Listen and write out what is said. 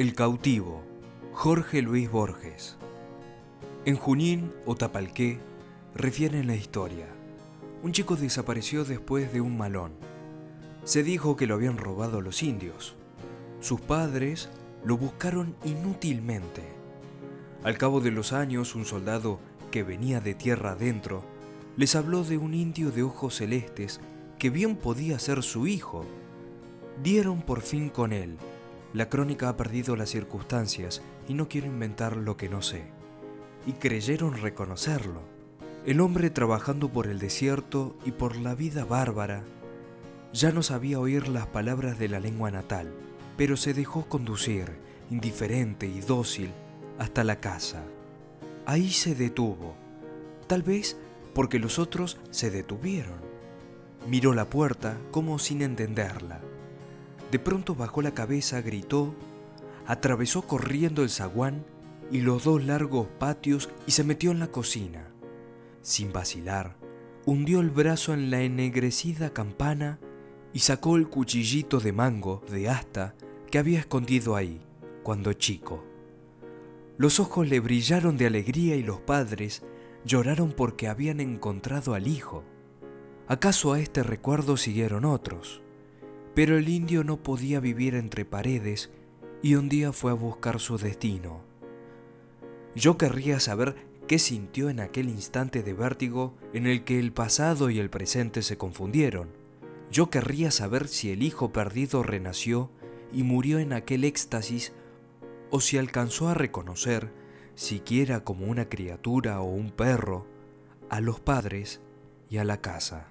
El cautivo, Jorge Luis Borges. En Junín o Tapalqué refieren la historia. Un chico desapareció después de un malón. Se dijo que lo habían robado los indios. Sus padres lo buscaron inútilmente. Al cabo de los años, un soldado que venía de tierra adentro les habló de un indio de ojos celestes que bien podía ser su hijo. Dieron por fin con él la crónica ha perdido las circunstancias y no quiero inventar lo que no sé. Y creyeron reconocerlo. El hombre trabajando por el desierto y por la vida bárbara ya no sabía oír las palabras de la lengua natal, pero se dejó conducir, indiferente y dócil, hasta la casa. Ahí se detuvo, tal vez porque los otros se detuvieron. Miró la puerta como sin entenderla de pronto bajó la cabeza, gritó, atravesó corriendo el zaguán y los dos largos patios y se metió en la cocina. Sin vacilar, hundió el brazo en la ennegrecida campana y sacó el cuchillito de mango de asta que había escondido ahí cuando chico. Los ojos le brillaron de alegría y los padres lloraron porque habían encontrado al hijo. ¿Acaso a este recuerdo siguieron otros? Pero el indio no podía vivir entre paredes y un día fue a buscar su destino. Yo querría saber qué sintió en aquel instante de vértigo en el que el pasado y el presente se confundieron. Yo querría saber si el hijo perdido renació y murió en aquel éxtasis o si alcanzó a reconocer, siquiera como una criatura o un perro, a los padres y a la casa.